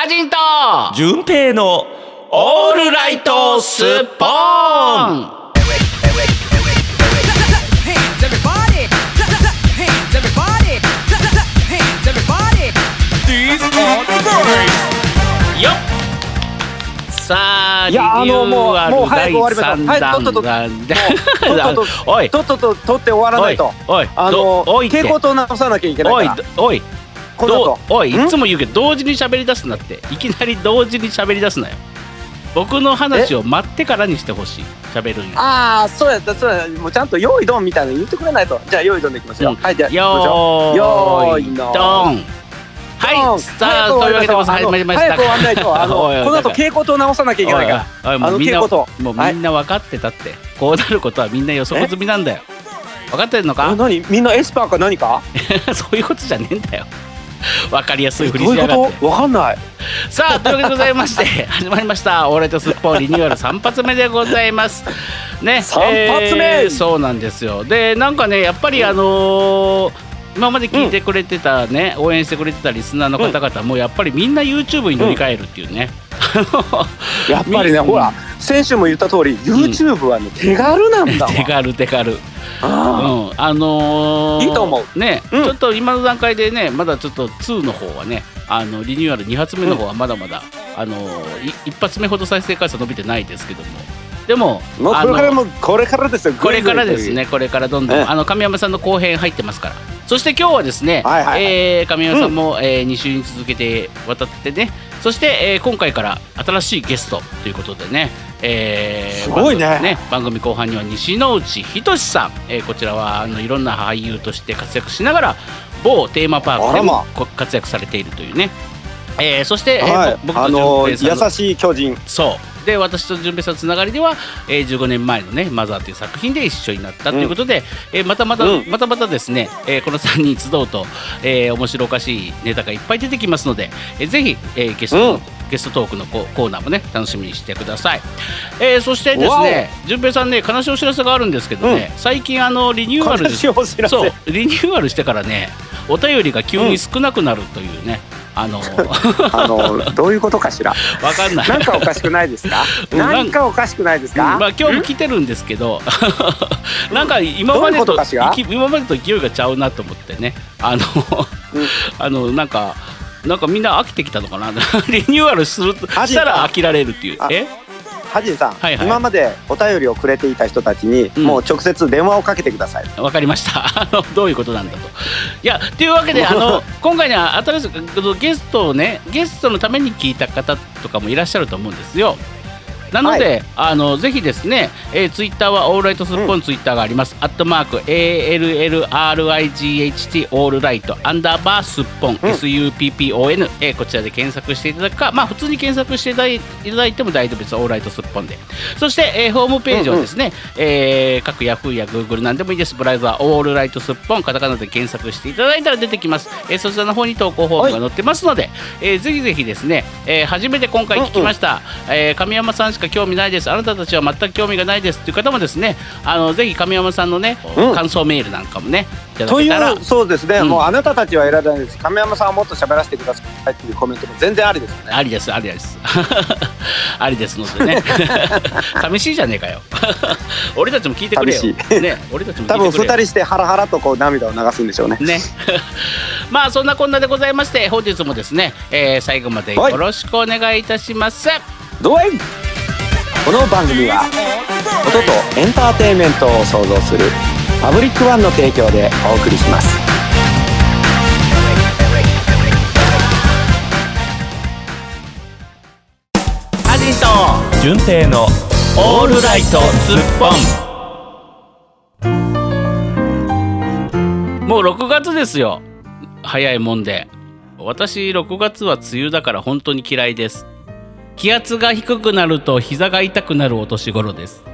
アジンと。純平のオールライトスッポーンよっさあいやあのもうもう早く終わりましょう第三弾はい。とっととがとっととおいとっとと取って終わらないと。おいおいあのどおいって。蛍光灯直さなきゃいけないおいから。おいこの後どおいん？いつも言うけど同時に喋り出すなって。いきなり同時に喋り出すなよ。僕の話を待ってからにしてほしい。喋るんよああそうやったそうやった。もうちゃんと用意ドンみたいなの言ってくれないと。じゃあ用意ドンでいきますよ、うん。はいじゃあよーよーいのドン。はいさあというわけでございました。早く終わんないと。あの この後蛍光灯直さなきゃいけないから。あのうみんな蛍光灯もうみんな分かってたって。こうなることはみんな予測済みなんだよ。分かってんのあか何？みんなエスパーか何か？そういうことじゃねえんだよ 分かりやすいどふりしやがってういうこと？わかんない。さあというわけでございまして 始まりました「オーライトスッポンリニューアル3発目でございます。ね三発目！えーそうなんですよ。でなんかねやっぱりあのー今まで聞いてくれてたね、応援してくれてたリスナーの方々もやっぱりみんな YouTube に乗り換えるっていうね、やっぱりねうん。ほら先週も言った通り YouTube はね手軽なんだわ手軽手軽うんああのーいいと思う。ね、うん。ちょっと今の段階でねまだちょっと2の方はねあのリニューアル2発目の方はまだまだ、あのーい一発目ほど再生回数伸びてないですけども。でもーもこれからもこれからですよ。これからですねこれからどんどん、ええ。あの神山さんの後編入ってますから。そして今日はですね、はいはいはい。えー神山さんも、え2週に続けて渡ってねそして、えー今回から新しいゲストということでね、えーすごいね。番組番組後半には西之内仁さん、えーこちらはあのいろんな俳優として活躍しながら某テーマパークでも活躍されているというね、えーそして、えーはい。ぼ僕とあの優しい巨人。そうで私と純平さんのつながりでは、えー15年前のね「マザー」という作品で一緒になったということで、えーまたまた、うん。またまたですね、えーこの3人集うと、えー面白おかしいネタがいっぱい出てきますので、えーぜひ、えーゲスト、うん。ゲストトークのココーナーもね楽しみにしてください、えーそしてですね純平さんね悲しいお知らせがあるんですけどね、最近あのリニューアルそうリニューアルしてからねお便りが急に少なくなるというね、あの。あのどういうことかしら？わかんない。なんかおかしくないですか？うんなんか。おかしくないですか？まあ今日も来てるんですけど。なんか今までと今までと勢いがちゃうなと思ってね。あの、あのなんかなんかみんな飽きてきたのかな？リニューアルするしたら飽きられるっていう。あえ？ハジンさん、はいはい。今までお便りをくれていた人たちに、うん。もう直接電話をかけてください。わかりました。あのどういうことなんだと。いやというわけであの 今回には新しくゲストをねゲストのために聞いた方とかもいらっしゃると思うんですよなので、あのぜひですね、えー、ツイッターはオールライトスッポンツイッターがあります、アットマーク ALLRIGHT オールライトアンダーバースッポン、SUPPON、えーこちらで検索していただくかまあ普通に検索していただいても大丈夫です。オールライトスッポンで。そして、えーホームページはですね、えー各ヤフーやグーグルなんでもいいです。ブラウザーオールライトスッポンカタカナで検索していただいたら出てきます、えーそちらの方に投稿フォームが載ってますので、えーぜひぜひですね、えー初めて今回聞きました、えー神山さんしか興味ないです。あなたたちは全く興味がないですっていう方もですねあのぜひ神山さんのね、うん。感想メールなんかもねいただといけたら。うそうですね、うん。もうあなたたちは選べないです。亀山さんはもっと喋らせてくださいっていうコメントも全然ありですよね。ありですありです。ありですのでね。寂しいじゃねえかよ。俺たちも聞いてくれよ。寂ね俺たちも多分聞いてくれよ。二人してハラハラとこう涙を流すんでしょうね。ね。まあそんなこんなでございまして本日もですね、えー最後までよろしくお願いいたします、どういこの番組は音とエンターテインメントを創造するパブリックワンの提供でお送りします。アジト純平のオールライトスッポン。もう6月ですよ。早いもんで。私6月は梅雨だから本当に嫌いです気圧が低くなると膝が痛くなるお年頃です。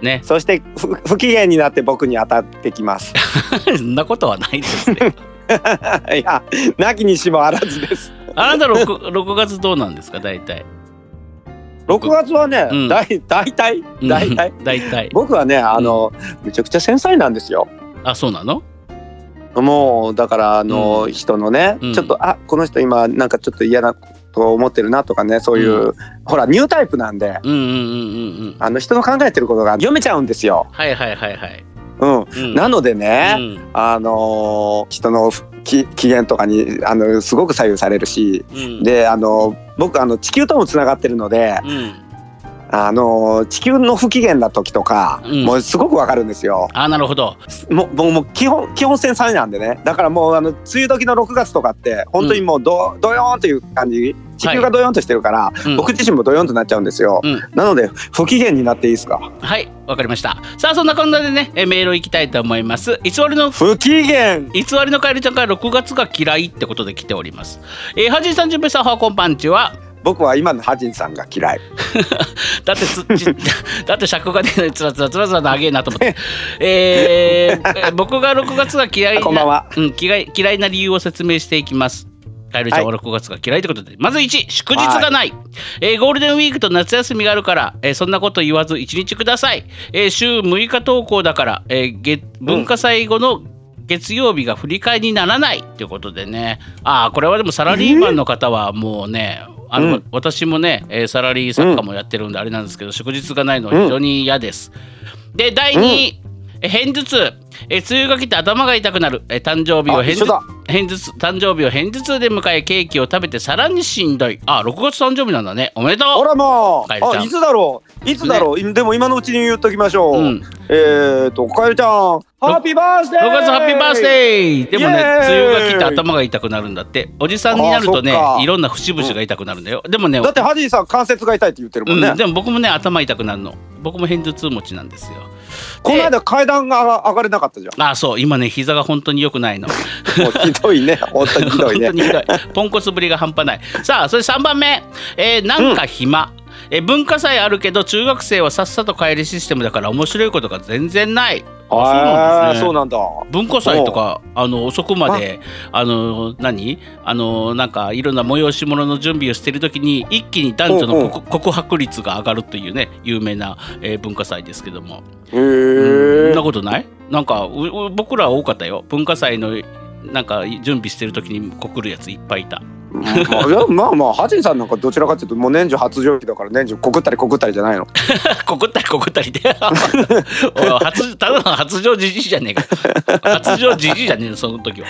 ね。そしてふ不機嫌になって僕に当たってきます。そんなことはないですね。いやなきにしもあらずです。あなた 6, 6月どうなんですか？大体。6月はね、うん。だい大体？うん。大体？大体。僕はねあの、めちゃくちゃ繊細なんですよ。あそうなの？もうだからあの、うん。人のね、うん。ちょっとあこの人今なんかちょっと嫌なと思ってるなとかねそういう、うほらニュータイプなんで人の考えてることが読めちゃうんですよ。はいはいはいはい、うん、うん、なのでね、うん。あのー人のき機嫌とかにあのすごく左右されるしうん。であの僕あの地球ともつながってるので、うんあの地球の不機嫌な時とか、うん。もうすごくわかるんですよ。あなるほど。もうも基本基本線3なんでね。だからもうあの梅雨時の6月とかって本当にもうど,、どよーんという感じ地球がどよんとしてるから、うん。僕自身もどよんとなっちゃうんですよ。うん。なので不機嫌になっていいですか？はいわかりました。さあそんなこんなでねえメールいきたいと思います。偽りの不機嫌。偽りのカエルちゃんから6月が嫌いってことで来ております。えー、はじいさんじゅんぺいさん、ハーコンパンチは、僕は今のハジンさんが嫌い。だってつ、ち だって尺が出ない、つらつらつらつら長えなと思って。えーえー僕が6月が嫌いな、こんばんはうん、嫌い嫌いな理由を説明していきます。カエルちゃんは6月が嫌いということで、まず1、祝日がない、えーゴールデンウィークと夏休みがあるから、えーそんなこと言わず1日ください。えー週6日登校だから、えー月文化祭後の月曜日が振り替えにならないということでね、ああ、これはでもサラリーマンの方はもうね、あのうん。私もね、えーサラリー作家もやってるんであれなんですけど、祝日がないのは非常に嫌です。で、第2位、え偏頭痛、えー梅雨が来て頭が痛くなる、えー誕生日を偏頭頭痛誕生日を偏頭痛で迎えケーキを食べてさらにしんどい。あ6月誕生日なんだね。おめでとう。ほらもうあいつだろう。いつだろう、でも今のうちに言っときましょう、うん。えっ、とカエルちゃんハッピーバースデー6月ハッピーバースデーでもね梅雨が来て頭が痛くなるんだって。おじさんになるとねいろんな節々が痛くなるんだよ、でもねだってハジンさん関節が痛いって言ってるもんね、うん、でも僕もね頭痛くなるの。僕も偏頭痛持ちなんですよ。この間階段が上がれなかったじゃん。あそう今ね膝が本当に良くないの。もうひどいね。本当にひどいね。本当にひどい。ポンコツぶりが半端ない。さあそれ3番目、えーなんか暇、えー文化祭あるけど中学生はさっさと帰りシステムだから面白いことが全然ない。あそうなんだ。文化祭とかあの遅くまであの何？あのなんかいろんな催し物の準備をしている時に一気に男女の告告白率が上がるというね有名な、えー文化祭ですけども。へそんえなことない？なんか僕らは多かったよ。文化祭のなんか準備してる時に告るやついっぱいいたまあまあまあハジンさんなんかどちらかというともう年中発情期だから年中告ったり告ったりじゃないの。告ったり告ったりで。おい初ただの発情じじいじゃねえか。発情じじいじゃねえのその時は。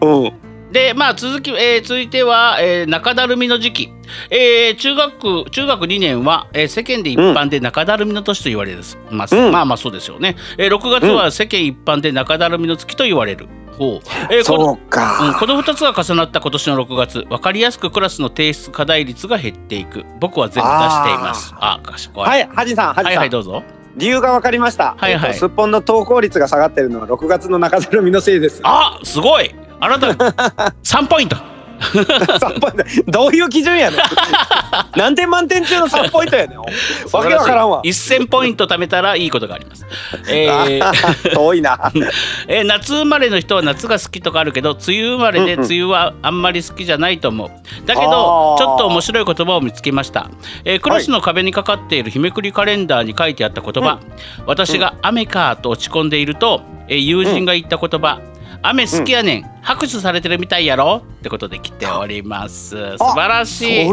うんでまあ続き、えー続いては、えー中だるみの時期、えー中学中学2年は、えー世間で一般で中だるみの年と言われます、うん。まあまあそうですよね、えー6月は世間一般で中だるみの月と言われる。ほう、えーこそうのうん、かこの2つが重なった今年の6月。分かりやすくクラスの提出課題率が減っていく。僕は全部出しています。あ賢い、はいハジンさんハジンはいさん、はいどうぞ。理由が分かりました。はいはい。えっとすっぽんの投稿率が下がってるのは6月の中だるみのせいです。あすごいあなた 3ポイント3ポイント。どういう基準やねん。何点満点中の3ポイントやねん。わけわからんわ。1000ポイント貯めたらいいことがあります。えー 遠いな。えー夏生まれの人は夏が好きとかあるけど梅雨生まれでうんうん梅雨はあんまり好きじゃないと思うだけどちょっと面白い言葉を見つけました、えークラスの壁にかかっている日めくりカレンダーに書いてあった言葉、私が雨かと落ち込んでいると、えー友人が言った言葉、雨好きやねん、拍手されてるみたいやろ？ってことで来ております。素晴らしい。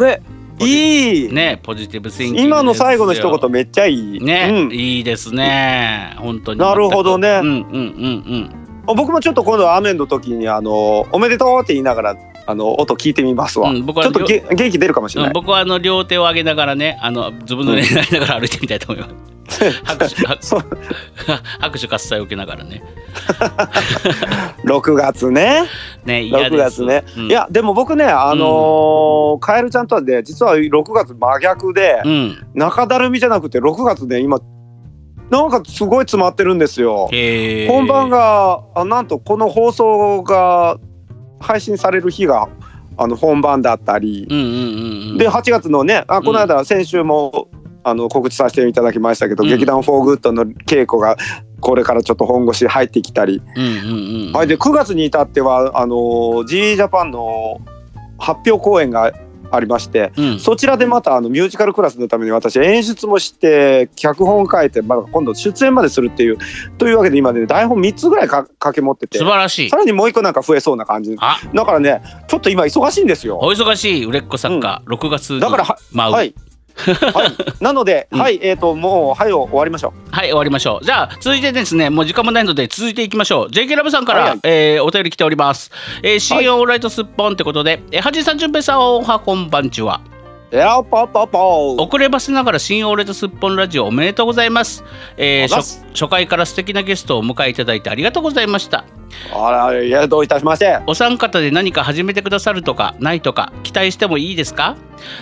いい。ねポジティブシンキング今の最後の一言めっちゃいい。ね、うん。いいですね。本当に。なるほどね。うんうんうん僕もちょっと今度は雨の時にあのおめでとうって言いながらあの音聞いてみますわ。うん僕はちょっとげ元気出るかもしれうん、ない。僕はあの両手を上げながらねあの自分の上になりながら歩いてみたいと思います。拍手 拍手喝采を受けながらね。6月ね。ね嫌6です月ね。うん、いやでも僕ねあのーカエルちゃんとはね実は6月真逆で、うん。中だるみじゃなくて6月ね今なんかすごい詰まってるんですよ。本番があなんとこの放送が配信される日があの本番だったり、うんうんうんうん。で8月のねあこの間先週も、あの告知させていただきましたけど、うん劇団フォーグッドの稽古がこれからちょっと本腰入ってきたり、うんうんうん。はい、で9月に至ってはあの G ジャパンの発表公演がありまして、うんそちらでまたあのミュージカルクラスのために私演出もして脚本書いて、まあ、今度出演までするっていうというわけで今ね台本3つぐらいか掛け持ってて素晴らしいさ。らにもう一個なんか増えそうな感じあ、だからねちょっと今忙しいんですよ。お忙しい売れっ子作家、6月にだからは舞う。はいはい、なので、うんはいえっ、ともうはい終わりましょはい、終わりましょう。じゃあ、続いてですね、もう時間もないので、続いていきましょう。JK ラブさんから、はいはいえーお便り来ております。えー、新オーライトすっぽんってことで、えー、はじさんじゅんぺいさん、おはこんばんちは。遅ればせながら新オーライトすっぽんラジオおめでとうございます。えー初回から素敵なゲストをお迎えいただいてありがとうございました。あらいやどういたしまして。お三方で何か始めてくださるとかないとか期待してもいいですか、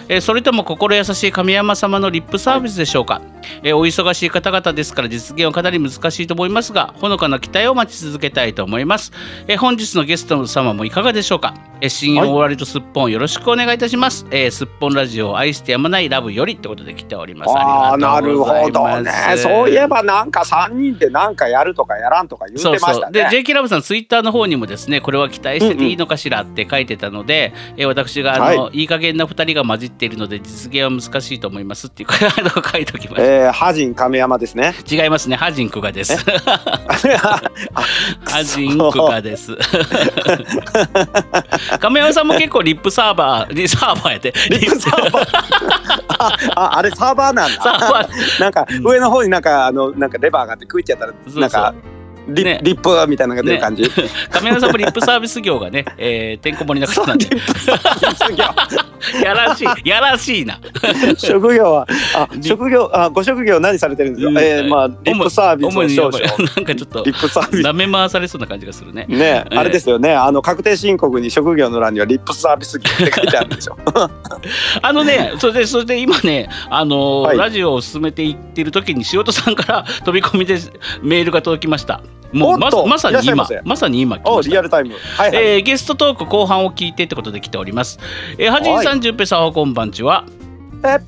えーそれとも心優しい神山様のリップサービスでしょうか、えーお忙しい方々ですから実現はかなり難しいと思いますがほのかな期待を待ち続けたいと思います、えー本日のゲスト様もいかがでしょうか、えー新オーラリとすっぽんよろしくお願いいたします、えーすっぽんラジオを愛してやまないラブよりってことで来ております。ああなるほどね。そういえばなんか三人でなんかやるとかやらんとか言ってましたね。JK ラブさんツイッターの方にもですねこれは期待してていいのかしらって書いてたので、えー私があの、、はいい加減な2人が混じっているので実現は難しいと思いますっていう あの書いておきました。えー、ハジン亀山ですね。違いますねハジンクガです。ハジンクガです。亀山さんも結構リップサーバーリサーバーやってリップサーバー あああれサーバーなんだ。なんか上の方になんかあのなんかレバーがあってクイッてやったらそうなんかリねリップみたいなのが出る感じ。亀山さんもリップサービス業がね、えー、てんこ盛りな方なんでリップサービス業 やらしいやらしいな。職業はあ職業あご職業何されてるんですか？えー、まあリップサービス主にを少々。なんかちょっとリップサービス舐め回されそうな感じがするね。ね、ええあれですよねあの確定申告に職業の欄にはリップサービス業って書いてあるんでしょあのね、それで、それで今ね、あのーはいラジオを進めていってる時に、塩戸さんから飛び込みでメールが届きました。もうままさに今まさに今来おました。リアルタイムはいはい、えーゲストトーク後半を聞いてってことで来ております。えー、はじいさん、じゅんぺいさん、こんばんちは。え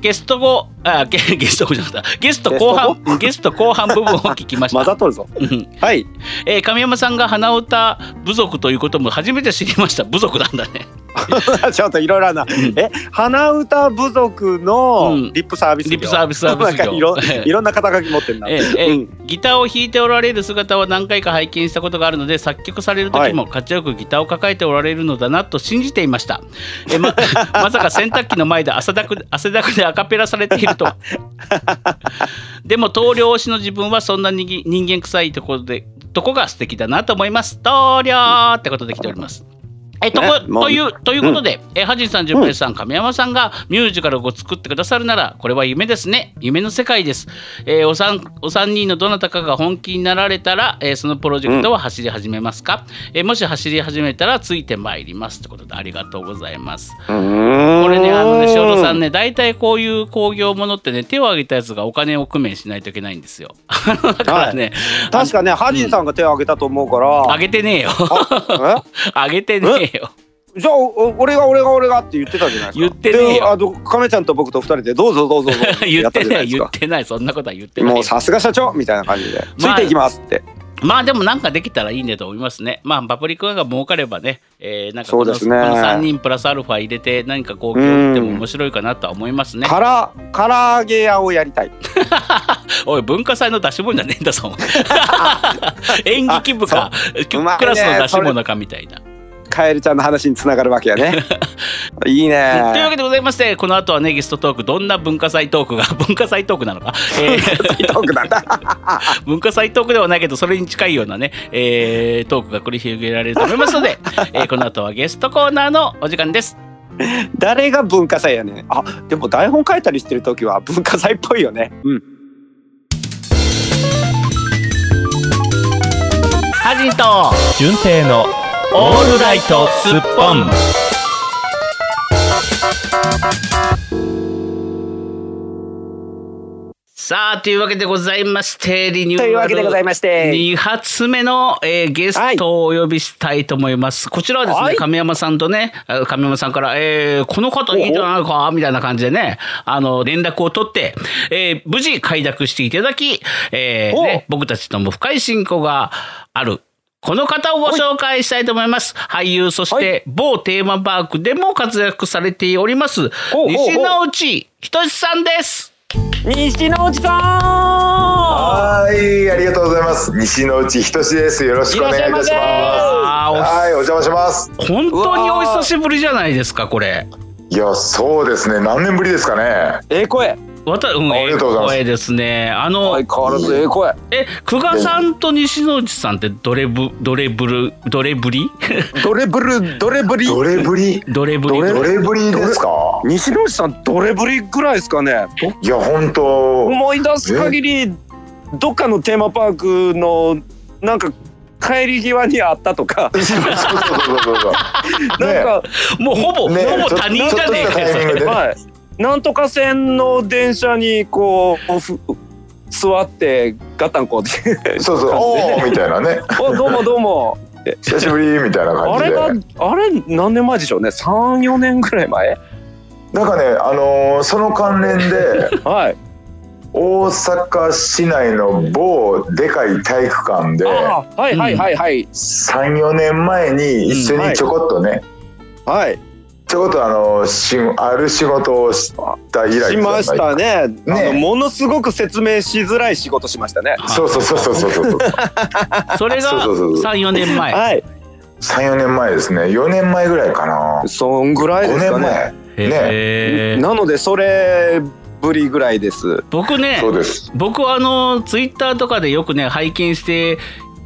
ゲスト後、あ、ゲゲスト後じゃなかった。ゲスト後半、ゲスト後？半部分を聞きました。混ざっとるぞ。うん。はい。えー神山さんが鼻歌部族ということも初めて知りました。部族なんだね。ちょっといろいろな、え鼻歌部族のうん。リップサービス業、リップサービスサービスいろいろんな肩書き持ってんな、ええ。ええ。うん。ギターを弾いておられる姿は何回か拝見したことがあるので作曲される時もかっちよくギターを抱えておられるのだなと信じていました。えま まさか洗濯機の前で汗だく汗だくでアカペラされていると。はでも棟梁推しの自分はそんなに人間臭いところでとこが素敵だなと思います。棟梁ってことで来ております。えとこというということで、えはじんさん、じゅんぺいさん、亀山さんがミュージカルを作ってくださるなら、これは夢ですね。夢の世界です。えーお三お三人のどなたかが本気になられたら、えーそのプロジェクトは走り始めますか、えーもし走り始めたらついてまいります。ということで、ありがとうございます。これね、あのね、塩野さんね、大体こういう興行ものってね、手を挙げたやつがお金を工面しないといけないんですよ。だからね、確かねハジンさんが手を挙げたと思うから、あげてねえよ。ああ げてねえよ。えじゃあお俺が俺が俺がって言ってたじゃないですか言ってねえよであの亀ちゃんと僕と二人でどうぞどうぞどうぞ言やってない、言ってない、そんなことは言ってない。もうさすが社長みたいな感じでつまあいていきますって、まあでもなんかできたらいいねと思いますね。まあパプリカが儲かればね、えー、なんかこのそうですねこの3人プラスアルファ入れて何かこう今日っても面白いかなとは思いますね。から唐揚げ屋をやりたい おい文化祭の出し物じゃねえんだぞ。演劇部か、クラスの出し物かみたいな。カエルちゃんの話につながるわけやね。いいね。というわけでございましてこの後はねゲストトークどんな文化祭トークが 文化祭トークなのか、えートークなんだ。文化祭トークではないけどそれに近いようなね、えートークが繰り広げられると思いますので、えーこの後はゲストコーナーのお時間です。誰が文化祭やねん。あでも台本書いたりしてる時は文化祭っぽいよね。うん。ハジンと純正のオールライトスッポン。さあというわけでございましてリニューアル。というわけでございまして。2発目の、えーゲストをお呼びしたいと思います、こちらはですね、はい。亀山さんとねあ亀山さんから、えーこの方いいんじゃないかみたいな感じでねあの連絡を取って、えー無事快諾していただき、えーおね、僕たちとも深い親交があるこの方をご紹介したいと思います。俳優、そして某テーマパークでも活躍されております。西之内仁さんです。西之内さんはい、ありがとうございます。西之内仁です。よろしくお願いいたします。はい、お邪魔します。本当にお久しぶりじゃないですか、これ。いや、そうですね。何年ぶりですかね。ええ声わた、うん、ありがとうございます。ええ声ですね。あの、相変わらずええ声。え、久我さんと西之内さんってどれぶ、どれぶる、どれぶり？ドレブルドレブリどれぶり？どれぶり？どれ？ぶりですか？西之内さんドレブリぐらいですかね。いや、本当。思い出す限りどっかのテーマパークのなんか帰り際にあったとか。なんか、もうほぼ、ね。ほぼ他人じゃねえかちょっとしたタイミングでよ。はいなんとか線の電車にこうふ座ってガタンコでそうそう、おおみたいなね。「おどうもどうも」久しぶりみたいな感じで。あれがあれ何年前でしょうね。34年ぐらい前？なんかね、あのーその関連で。はい。大阪市内の某でかい体育館ではいはいはいはい、34年前に一緒にちょこっとね、はいちょこっとあのしある仕事をした以来しましたね。ね。ものすごく説明しづらい仕事しましたね。そうそうそうそうそうそう。それがそうそうそうそう。3、4年前。はい。34年前ですね。4年前ぐらいかな。そんぐらいで5すかね。年前。へーなのでそれぶりぐらいです。僕ねそうです。僕はあのツイッターとかでよくね拝見して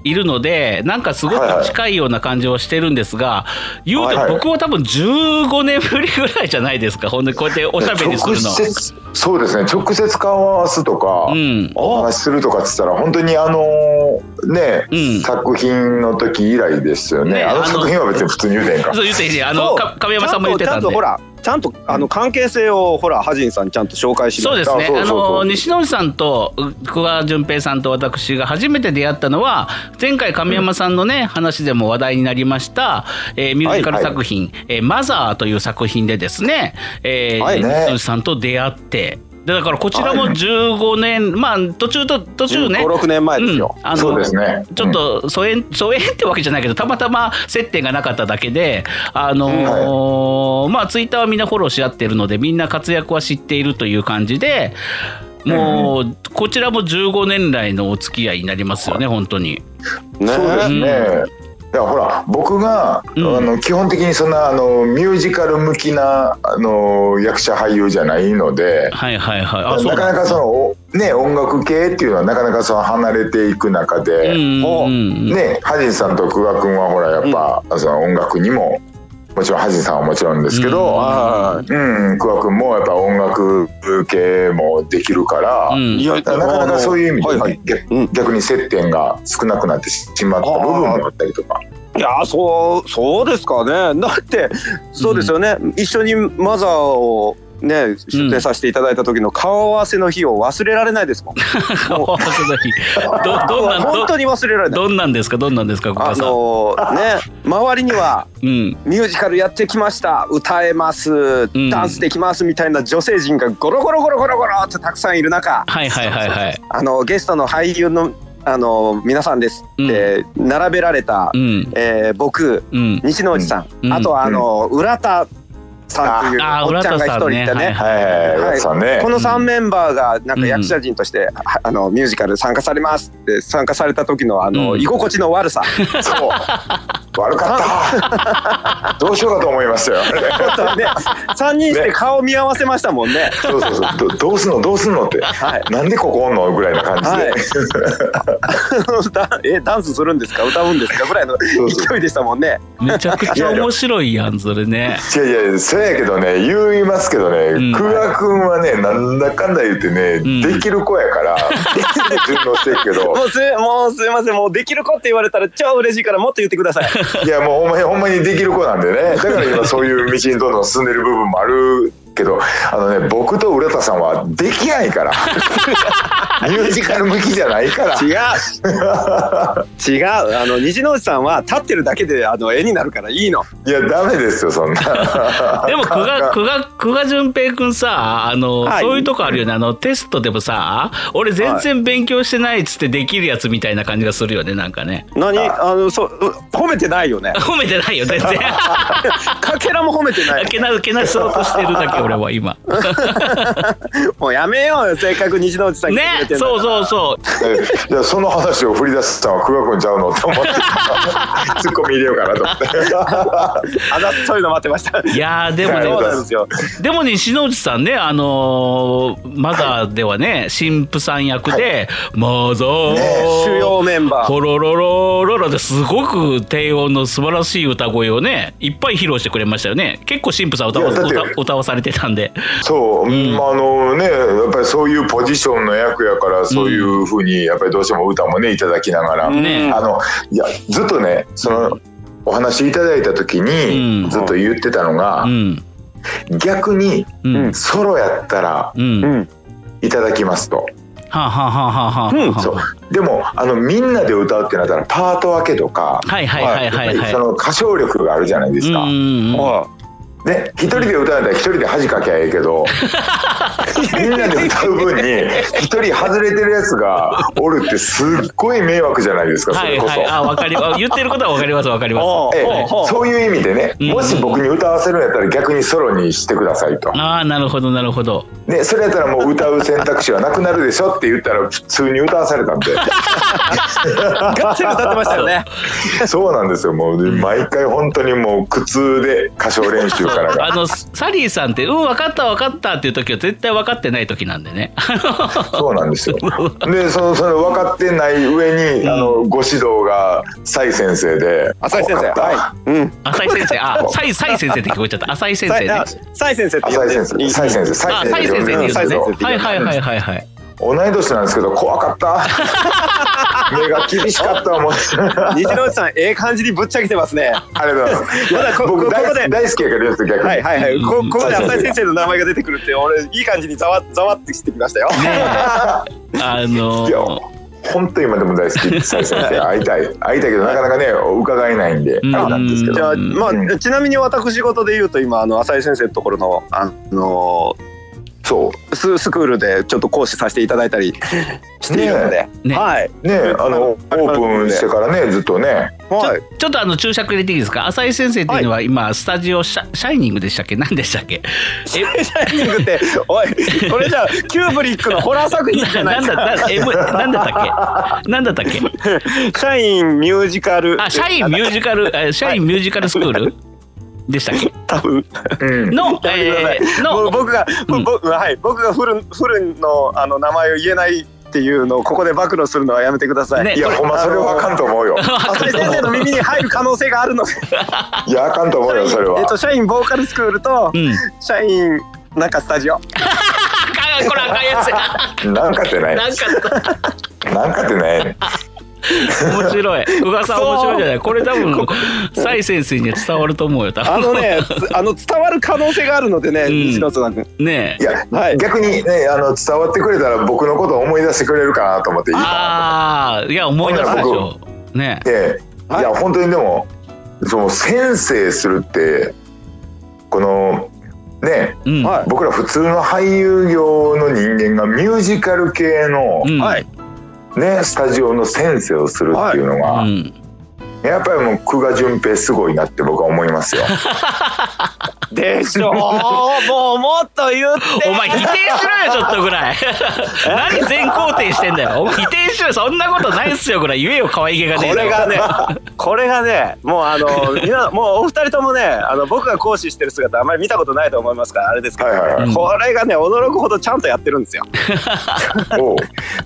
いるのでなんかすごく近いような感じをしてるんですが、言うと僕は多分15年ぶりぐらいじゃないですかほんでこうやっておしゃべりするの。直。接そうですね。直接顔を合わすとか、うん。お話しするとかっつったら本当にあのね、うん。作品の時以来ですよね。あのねあの作品は別に普通に言うてんかそう言っていいねあのか亀山さんも言ってたんで。ちゃんとほらちゃんとあの関係性をほらハジンさんちゃんと紹介しないそうですね。あの西野内さんとう久我淳平さんと私が初めて出会ったのは前回亀山さんのね、話でも話題になりました、えーミュージカル作品「えーマザー」という作品でですね、えーはい西野内さんと出会って。でだからこちらも15年、まあ途中と途中ね、56年前ですよ、うん、あのそうですね。ちょっと疎遠疎遠ってわけじゃないけどたまたま接点がなかっただけであのーまあツイッターはみんなフォローし合ってるのでみんな活躍は知っているという感じでもうこちらも15年来のお付き合いになりますよね本当に。ねそうですね。だからほら僕が、うん。あの基本的にそんなあのミュージカル向きなあの役者俳優じゃないのではいはいはい。なかなかそのおね音楽系っていうのはなかなかその離れていく中うんで、うんうん。ねハジンさんと久我君はほらやっぱ、その音楽にももちろんハジンさんはもちろんですけど、はうん、久我君もやっぱ音楽系もできるから。うん。いやなかなかそういう意味で、はいはい。逆うん。逆に接点が少なくなってしまった部分もあったりとか。いやそうそうですかね。だってそうですよね、一緒にマザーをね出展させていただいた時の顔合わせの日を忘れられないですもん、顔合わせの日。どどんなん本当に忘れられない。どどんなんですか？どんなんですか？小あ。のね周りにはうん。ミュージカルやってきました。歌えます。ん。ダンスできますみたいな女性陣がゴロゴロゴロゴロゴロってたくさんいる中。はいはいはいはい。あのゲストの俳優のあの皆さんですって並べられた、うん。えー僕うん。西之内さん、うん。あとはあの、浦田さんっていうおっちゃんが一人いてね。ねはいね。この3メンバーがなんうんか役者陣として、はあのミュージカル参加されますって参加された時のあの、うん居心地の悪さそう。悪かった。どうしようかと思いましたよ。ね3人して顔見合わせましたもんね。そうそうそう。どどうすんの？どうすんの？って。はいなんでここおんの？ぐらいな感じで。はいだ えダンスするんですか？歌うんですか？ぐらいの勢いでしたもんね。めちゃくちゃ面白いやんそれね。いやいや、やけどね、言いますけどね、ん。久我君はね、なんだかんだ言ってね、ん。できる子やから、順応してるけど、もうすもうすいませんもうできる子って言われたら超嬉しいからもっと言ってください。いやもうほんまにほんまにできる子なんでね、だから今そういう道にどんどん進んでる部分もあるけどあのね僕と浦田さんはできないから。ミュージカル向きじゃないから。違う。違う。あの虹之内さんは立ってるだけであの絵になるからいいの。いやダメですよそんな。でも久我久我久我淳平君さあの、はい。そういうとこあるよね。あのテストでもさ俺全然勉強してないっつってできるやつみたいな感じがするよねなんかね。何？あ。のそう褒めてないよね。褒めてないよ全然。かけらも褒めてない。けなけなそうとしてるだけ俺は今。もうやめようよ。せっかく虹之内さんねそうそうそう。えいやその話を振り出したのは久我君ちゃうの？って思って。ツッコミ入れようかなと思って。あざそういうの待ってました。いやーでもね。なんですよ。でもね篠内さんねあのーマザーではね神父さん役で「マザー」主要メンバー。ホロロロロロです。ごく低音の素晴らしい歌声をねいっぱい披露してくれましたよね。結構神父さん歌わ歌わされてたんで。そう、ん。まああのねやっぱりそういうポジションの役やからそういうふうにやっぱりどうしても歌もねいただきながら、ね。あのいやずっとねそのお話いただいた時にうん。ずっと言ってたのがう、ん。逆にうん。ソロやったらいただきますと。あ、はあはあはあはあ。はあそう。でもあのみんなで歌うってなったらパート分けとか、はいはいはいはいはい。やっぱりその歌唱力があるじゃないですか。うんうんうん。はね、一人で歌うんだったら一人で恥かきゃええけど みんなで歌う分に一人外れてるやつがおるってすっごい迷惑じゃないですかそはいれこそ。はいあわかりあ言ってることはわかりますわかります。おええおそういう意味でね、うん。もし僕に歌わせるんやったら逆にソロにしてくださいと。ああなるほどなるほど。ね、それやったらもう歌う選択肢はなくなるでしょって言ったら普通に歌わされたんでがっつり歌ってましたよね。そうなんですよ。もう毎回本当にもう苦痛で歌唱練習からが。あのサリーさんって「うん分かった分かった」っていう時は絶対分かってない時なんでね。そうなんですよ。でそのそれ分かってない上に、あのご指導が蔡先生で。浅井先生。分かった。はい。うん。浅井先生。あサイサイ先生って聞こえちゃった。浅井先生ね。あ蔡先生って浅井先生。蔡先生。あサイ先生先生はいはいはいはいはい同い年なんですけど怖かった。目が厳しかったもん。虹之内さんええ感じにぶっちゃけてますね。ありがとうございます。まだこここで。大好きやからです逆に、はいはいはい。こうんここで浅井先生の名前が出てくるって俺いい感じにざわざわってしてきましたよ。あのいやー本当今でも大好き蔡先生。会いたい。会いたいけどなかなかね伺えないんで、うん。あれなんですけど。じゃあまうん。あちなみに私事で言うと今あの浅井先生のところのあのそうススクールでちょっと講師させていただいたりしているので、ねはい。ねあのオープンしてからねずっとね。はい。ちょっとあの注釈入れていいですか？浅井先生っていうのは今スタジオシャシャイニングでしたっけ？何でしたっけ？えシャイニングっておいこれじゃあキューブリックのホラー作品じゃなないんだですかな M なんだったっけ？なんだったっけ？シャインミュージカル。あシャインミュージカルえシャインミュージカルスクール？でしたっけ？多分。うん。の、えーの僕が、うん。僕はい。僕がフルフルのあの名前を言えないっていうのをここで暴露するのはやめてください。ねいやほんまそれはあかんと思うよ。浅井先生の耳に入る可能性があるので。いやあかんと思うよそれは。えっと社員ボーカルスクールとうん。社員なんかスタジオ。あかんこれ赤いやつや。なんかってない。なんかなんかってない 面白い。宇賀さん面白いじゃない。これ多分サイ先生には伝わると思うよ多分。あのねつあの伝わる可能性があるのでね、うん。西野さん君。ねいや、はい。逆にねあの伝わってくれたら僕のことを思い出してくれるかなと思っていいかああいや思い出すでしょ。ねなとで、い、や本当にでもその先生するってこのねうん。はい。僕ら普通の俳優業の人間がミュージカル系の、うん。はい。ねスタジオの先生をするっていうのが、うん。やっぱりもう久我淳平すごいなって僕は思いますよ。でしょう。もうもっと言って。お前否定しろよちょっとぐらい 何全肯定してんだよ否定しろよそんなことないっすよぐらい言えよ可愛げがねこれがね、これがね、もうあの、みもうお二人ともね、あの、僕が講師してる姿あんまり見たことないと思いますから、あれですけど、はいはいはいうんこれがね、驚くほどちゃんとやってるんですよ。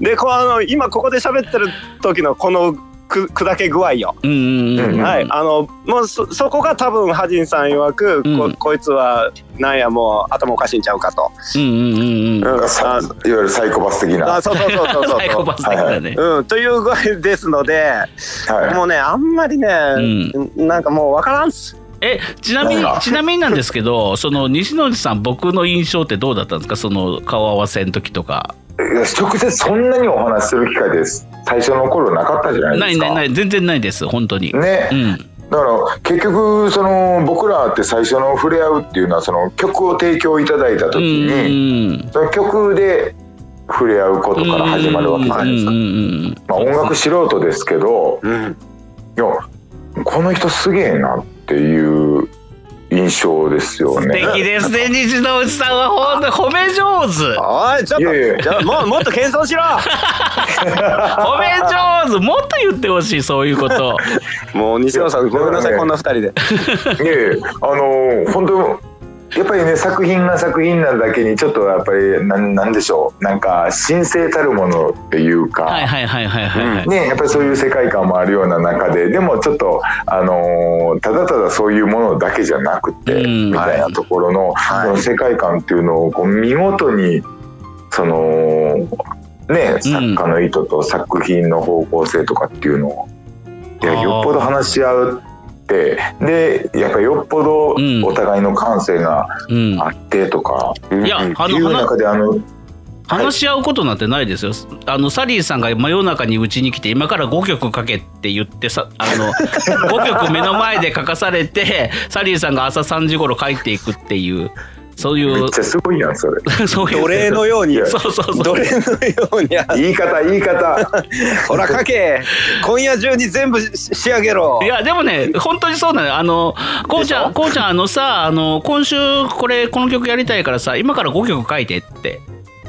で、こうあの、今ここで喋ってる時のこのく砕け具合よ。うんうんうん。うんはい、あのもうそそこが多分ハジンさん曰く、うん。ここいつはなんやもう頭おかしいんちゃうかと、うんうんうんうん。うんさいわゆるサイコパス的な。あそうそうそうそうそう。サイコパス的だね。うん、という具合ですので、はいもうねあんまりね、なんかもうわからんっす。えちなみになんだちなみになんですけどその西野さん僕の印象ってどうだったんですか？その顔合わせの時とか直接そんなにお話しする機会です。最初の頃なかったじゃないですか。ないないない。全然ないです。本当に、ね、うん。だから結局その僕らって最初の触れ合うっていうのはその曲を提供いただいた時うんにその曲で触れ合うことから始まるわけじゃないですか。まあ、音楽素人ですけどうん。いやこの人すげえなっていう印象ですよ素ね。敵ですね。西野内さんは本当に褒め上手。おいちょっといやいやじゃあもうもっと謙遜しろ。褒め上手もっと言ってほしいそういうこと。もう西野さんごめんなさいこんな二人で。いやいやあの本当やっぱりね作品が作品なだけにちょっとやっぱりなんなんでしょう。なんか神聖たるものっていうか、はいはいはいはいはいはい、ね、やっぱりそういう世界観もあるような中ででもちょっと、あのーただただそういうものだけじゃなくて、うん。みたいなところの,、その世界観っていうのをこう見事にそのね作家の意図と作品の方向性とかっていうのを、いやあーよっぽど話し合うってでやっぱりよっぽどうん。お互いの感性がうん。あってとか、いやあっていうの話中であの話し合うことなんてないですよ。あのサリーさんが真夜中にうちに来て今から5曲書けって言ってさあの 5曲目の前で書かされてサリーさんが朝3時頃帰っていくっていうそういう。めっちゃすごいやんそれ。奴隷のように。そうそうそう。奴隷のように。言い方言い方。ほら書け。今夜中に全部し仕上げろ。いやでもね本当にそうなのよ。あのこうちゃんこうちゃんあのさあの今週これこの曲やりたいからさ今から5曲書いてって。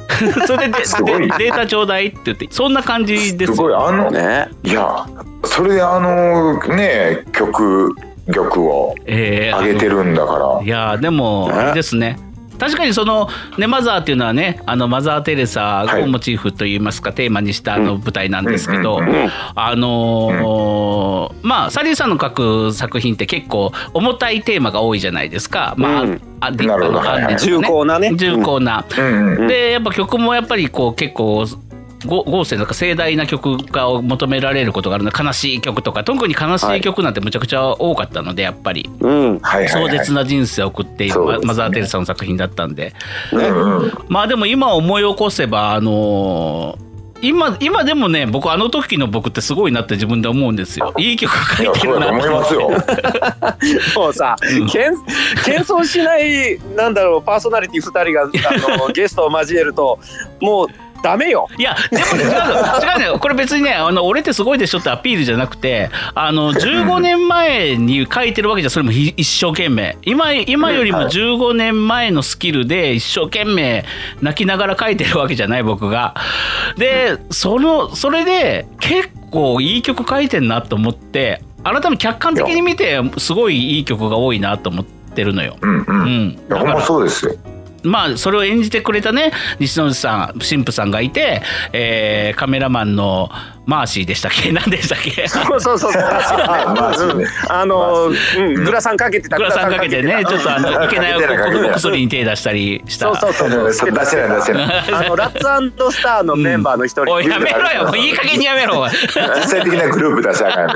それでデータちょうだいって言って。そんな感じですすごいよあの、ね。いやそれであのね曲曲をえー上げてるんだから。いやーでもあれですね。確かにその「ねマザー」っていうのはねあのマザー・テレサをモチーフといいますか、テーマにしたあの舞台なんですけど、うんうんあのーまあサリーさんの書く作品って結構重たいテーマが多いじゃないですか。まあ、うん。あでなるほど。あのはいはいあ重厚なね。重厚な。うんうん。でやっぱ曲もやっぱりこう結構ご豪勢なんか盛大な曲がを求められることがあるので悲しい曲とか。特に悲しい曲なんてむちゃくちゃ多かったのでやっぱり。うん。はいはい、はい、壮絶な人生を送っているね。マザー・テレサの作品だったんで。うんうん。まあでも今思い起こせばあのー今今でもね僕あの時の僕ってすごいなって自分で思うんですよ。いい曲書いてるなと思い思ってますよ。もうさ、謙謙遜しないなんだろうパーソナリティ2人があのゲストを交えるともうダメよ。いやでもね違うの。違うねこれ別にねあの俺ってすごいでしょってアピールじゃなくてあの15年前に書いてるわけじゃそれもひ一生懸命。今今よりも15年前のスキルで一生懸命泣きながら書いてるわけじゃない僕が。でそのそれで結構いい曲書いてんなと思って改めて客観的に見てすごいいい曲が多いなと思ってるのよ。うんうん、うん。そうですよまあそれを演じてくれたね西野内さん神父さんがいて、えーカメラマンのマーシーでしたっけ？何でしたっけ？そうそうそう あの、うん、グラサンかけてた。グラサンかけてねちょっとあのいけないお薬に手出した。りしたそうそうそうそう。出してない出してない。あのラッツスターのメンバーの一人、おいやめろよ。もういい加減にやめろおい。実際的なグループ出したらあか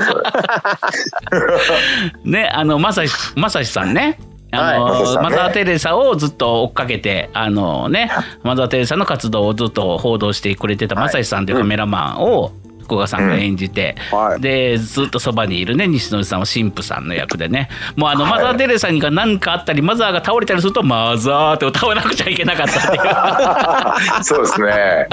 んねあのまさしまさしさんねあの、はい。マザー・テレサをずっと追っかけてあのねマザー・テレサの活動をずっと報道してくれてたまさしさんというカメラマンを福賀さんが演じて、はい。でずっとそばにいるね西野さんは神父さんの役でね。もうあの、はい。マザー・テレサにが何かあったりマザーが倒れたりすると「マザー」って歌わなくちゃいけなかったっていう。そうですね。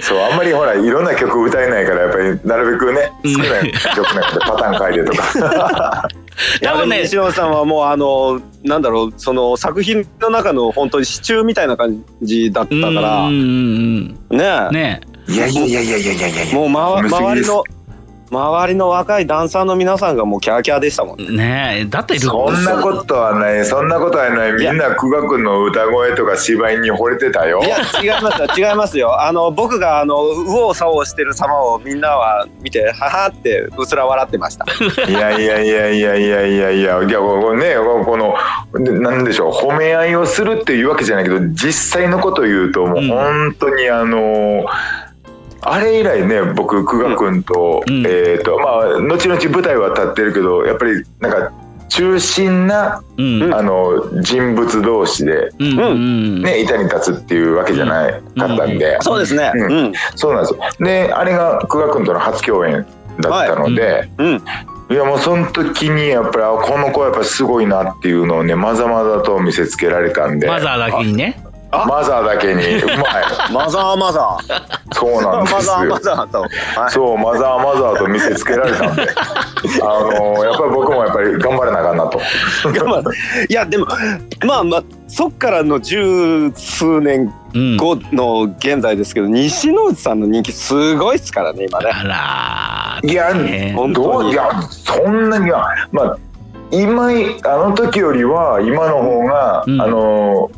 そうあんまりほらいろんな曲歌えないからやっぱりなるべくね少ない曲なんで パターン変えてとか多分ね西野さんはもうあのなんだろうその作品の中の本当に支柱みたいな感じだったうんからうんうんねねいやいやいやいやいやいやいや。もう、ま、周りの周りの若いダンサーの皆さんがもうキャーキャーでしたもんね。ねえだってそんなことはない。そんなことはない。みんな久我君の歌声とか芝居に惚れてたよ。いや違いますよ違いますよ。あの僕があの右往左往してる様をみんなは見てははってうすら笑ってました。いやいやいやいやいやいやいや。いやこうねこのでなんでしょう褒め合いをするっていうわけじゃないけど実際のことを言うともううん。本当にあの、あれ以来ね僕久我君と,、うん。えっ、とまあ後々舞台は立ってるけどやっぱりなんか中心なうん。あの人物同士で、うん。うん。ね、板に立つっていうわけじゃないかったんで、そうですね。そうなんですよ。であれが久我君との初共演だったので、うん。いやもうその時にやっぱりあこの子はやっぱすごいなっていうのをねまざまざと見せつけられたんで。マザーだけにね。マザーだけに。うまい。マザーマザー。そうなんですマザーマよザーと。はい。そうマザーマザーと見せつけられたんで。あのやっぱり僕もやっぱり頑張らなあかんなと。まあいやでもまあまあそっからの十数年うん後の現在ですけど西野内さんの人気すごいっすからね今ね。あらいやね本当に。どういやそんなにはまあ今いあの時よりは今の方が、うん。あの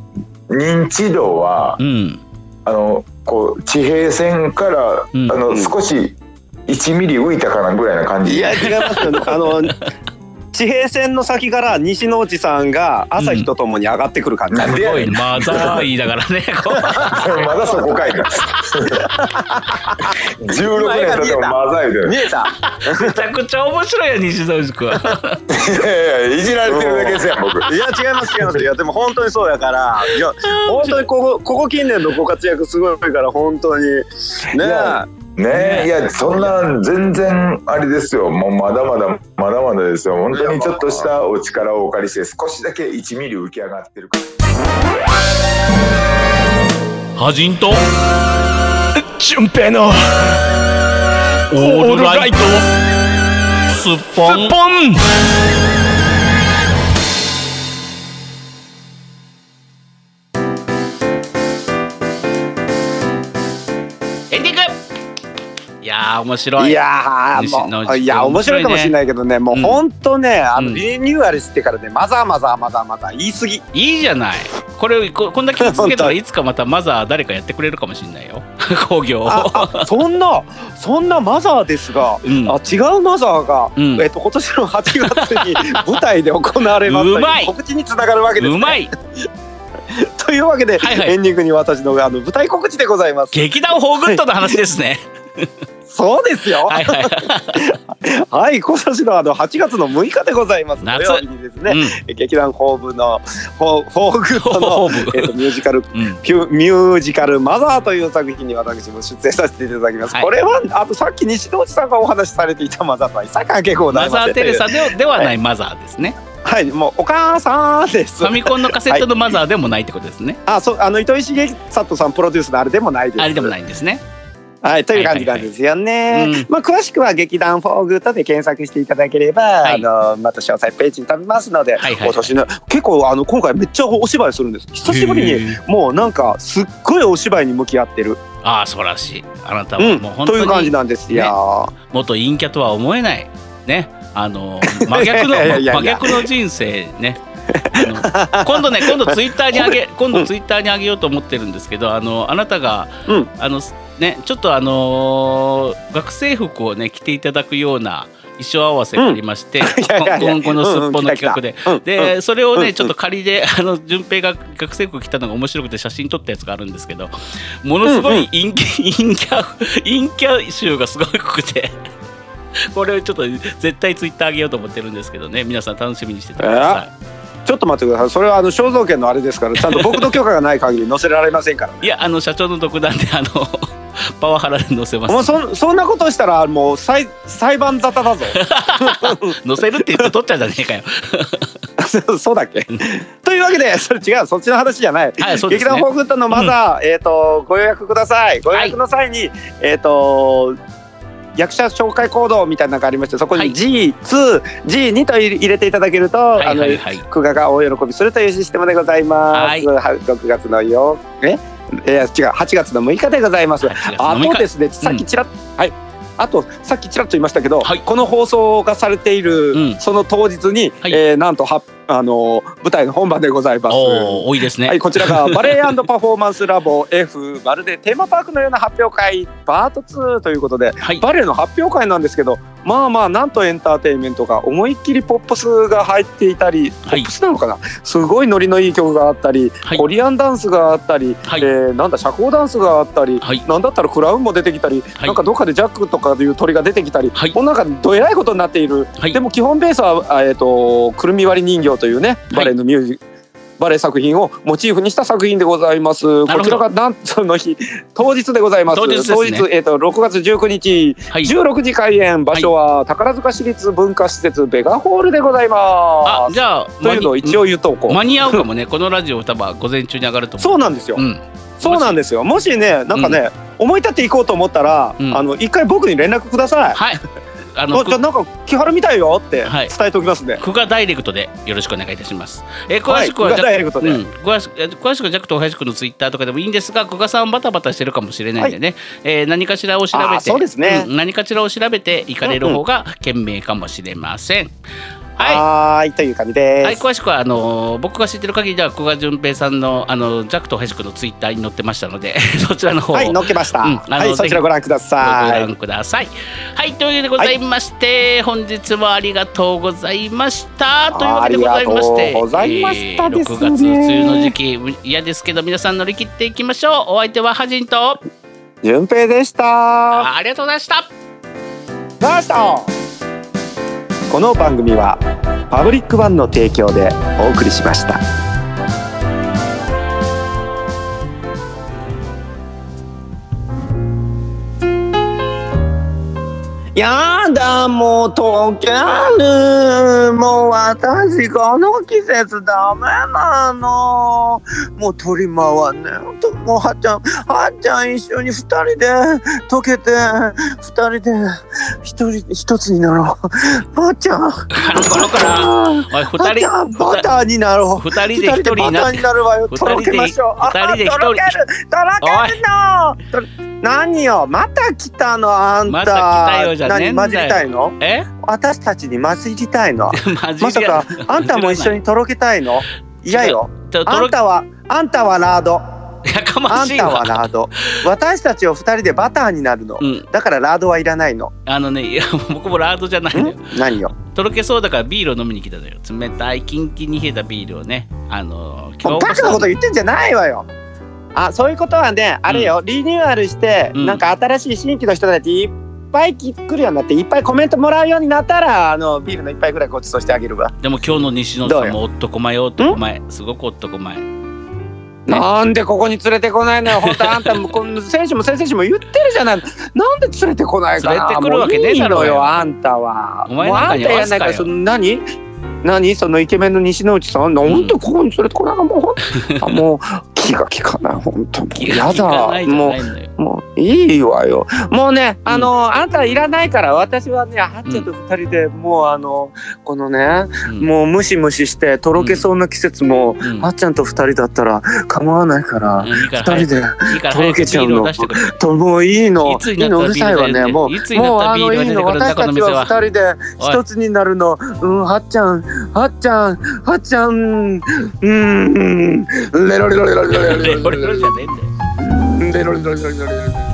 認知度はうん。あのこう地平線から、うん。あのうん。少し1ミリ浮いたかなぐらいな感じ。いや違いますよ。あの地平線の先から西野内さんが朝日とともに上がってくる感じ。なん。すごいマザーいいだからね。まだそこかいな。16年経ってもマザー言うてる見えた。めちゃくちゃ面白いよ西野内くんは。いやいやいじられてるだけですやん。僕いや違います違います。いやでも本当にそうやから。いや本当にここここ近年のご活躍すごいから本当に。ねやねえ。いやそんな全然あれですよ。もうまだまだですよ。本当にちょっとしたお力をお借りして少しだけ1ミリ浮き上がってるか。らハジンと？純平のオールライト。スッポン面白い。いやもういや面白いかもしれないけどねもううん本当ねあのうんリニューアルしてからねマザーマザーマザーマザー言い過ぎ。いいじゃない。これここんだけ続けたら いつかまたマザー誰かやってくれるかもしれないよ。工業そんなそんなマザーですがうん。あ違うマザーが、うん。えっと今年の8月に舞台で行われますううまい。告知につながるわけです、ね。うまい。というわけで、エンディングに私のあの舞台告知でございます。劇団ホーグッドの話ですねそうですよ。はいはい はい、今年のあの8月の6日でございます。土夏曜日にですね、う劇団ホーブのホーグッドのえっとミュージカルんうんミュージカルマザーという作品に私も出演させていただきます。はいこれはあとさっき西野内さんがお話しされていたマザーとはさ関係ございません。マザー・テレサでではないマザーですねはい、もうお母さんです。ファミコンのカセットのマザーでもないってことですねあ、そうあの糸井重里さんプロデュースのあれでもないです。あれでもないんですねはい、という感じなんですよね。まあ詳しくは劇団フォーグッドで検索していただければ、はい。あのまた詳細ページに飛びますので、はいはい私ね結構あの今回めっちゃお芝居するんです。久しぶりにもうなんかすっごいお芝居に向き合ってる、ああ素晴らしい。あなたはうん。もう本当という感じになんですよ。元陰キャとは思えないね。あの 真逆の真逆の人生ね。今度ね今度ツイッターにあげ今度ツイッターにあげようと思ってるんですけどあのあなたがうん、あのねちょっとあのー学生服をね着ていただくような衣装合わせがありまして、今後のすっぽんの企画で、でそれをね、うんちょっと仮であの順平が学生服着たのが面白くて写真撮ったやつがあるんですけどものすごい陰キャ陰キャ陰キャ集がすごくて。これをちょっと絶対ツイッターあげようと思ってるんですけどね。皆さん楽しみにしててくださちょっと待ってください。それはあの肖像権のあれですから、ちゃんと僕の許可がない限り載せられませんから、ね。いいやあの社長の独断であのパワハラで載せます。もうそんそんなことしたらもう裁裁判沙汰だぞ。載せるって言って取っちゃうんじゃねえかよ。そうだっけ？というわけでそれ違うそっちの話じゃない、はいそうですね。劇団フォーグッドのマザー、えっ、とご予約ください。ご予約の際に、えっ、と役者紹介コードみたいなのがありましてそこにはい。G2、G2 と入れていただけると、はいあのはい。はい久我が大喜びするというシステムでございます。はい。は6月の4え？え違う8月の6日でございます。8月あの6日。とですねさっきちらっ、はい。あとさっきちらっと言いましたけど、はい。この放送がされている、うん。その当日に、はい。えーなんとはあの舞台の本番でございます。多いですね、はい、こちらがバレエパフォーマンスラボ F まるでテーマパークのような発表会パート2ということではい。バレエの発表会なんですけどまあまあなんとエンターテインメントが思いっきりポップスが入っていたり、はい。ポップスなのかな？すごいノリのいい曲があったり、はい。コリアンダンスがあったり、はい。えーなんだ社交ダンスがあったり、はい。なんだったらクラウンも出てきたり、はい。なんかどっかでジャックとかいう鳥が出てきたり、はい。もうなんかどえらいことになっている、はい。でも基本ベースは、あえー、とくるみ割り人形というねバレエのミュージバレエ作品をモチーフにした作品でございます。こちらがなんその日当日でございます。当日ですねえっ、と6月19日、はい16時開演場所は宝塚市立文化施設ベガホールでございます。あじゃあというのを一応言うとこう。間に合うかもねこのラジオ多分午前中に上がると思うそうなんですよ。うんそうなんですよ。もしねなんかね、思い立って行こうと思ったら、うんあの一回僕に連絡ください。はいあのあじゃあなんか木原みたいよってはい伝えておきますね。久我ダイレクトでよろしくお願いいたします。えー詳しくは、はい久我ダイレクトでうん、詳しくえー詳しくはジャックと林くんのツイッターとかでもいいんですが、久我さんバタバタしてるかもしれないんでね、えー何かしらを調べあーて、そうですねん何かしらを調べて行かれる方が賢明かもしれません。はい。はーいという感じです。はい、詳しくはあのー僕が知ってる限りでは久我淳平さんのあのジャックと林くんのツイッターに載ってましたので そちらの方をはい、載っけました。うんはい、そちらご覧くだごさい。覧ください。はい、というわけでございまして、本日もありがとうございました。というわけでございまして、ございましたですね6月梅雨の時期嫌ですけど皆さん乗り切っていきましょう。お相手はハジンと順平でした。あありがとうございました。ラスト。この番組はパブリックワンの提供でお送りしました。やだもう溶けるもう私この季節ダメなのもう鳥回んねほんともうはっちゃんはっちゃん一緒に二人で溶けて二人で一人一つになろう。はっちゃん。あの頃から、おい、はっ二人、ちゃんバターになろう。二人で一人になってバターに、なるわよ。二とろけましょう。あ二人で一人。とろけるとろけるの。何よまた来たのあんた。また来たよじゃねえんだよ。何混じりたいの？え？私たちに混じりたいの。まさかあんたも一緒にとろけたいの？嫌よ。あんたはあんたはラード。やかましいあんたはわ。ラード。私たちを二人でバターになるの。うん、だからラードはいらないの。あのね、いや、僕もラードじゃないのよ。ん？何よ？とろけそうだからビールを飲みに来たのよ。冷たいキンキンに冷えたビールをね。あのバカなこと言ってんじゃないわよ。あそういうことはねあれよ、リニューアルして、うん。なんか新しい新規の人たちいっぱい来るようになっていっぱいコメントもらうようになったらあのビールの一杯ぐらいごちそうしてあげるわ。でも今日の西野さんも男前男前。すごく男前なんでここに連れてこないのよ。本当あんたもこの選手も先生も言ってるじゃない。なんで連れてこないかな。連れてくるわけねえだろうよ。あんたは。お前もうあんたなんかに合わすかよやんないからその何？何？そのイケメンの西之内さん。なん。でここに連れてこないのもう もう気が利かない本当もやだ。もうもういいわよ。もうね、あの、あんたいらないから、私はね、はっちゃんと二人で、もうあの、このね、うん。もうムシムシして、とろけそうな季節も、うん。はっちゃんと二人だったら構わないから、二人で、とろけちゃうの。ともういいの、いいいの？うるさいわね、もう、もうあの、いいの、私たちはは二人で一つになるの、うん、はっちゃん、はっちゃん、はっちゃん、うん、うん、レロレロレロレロ de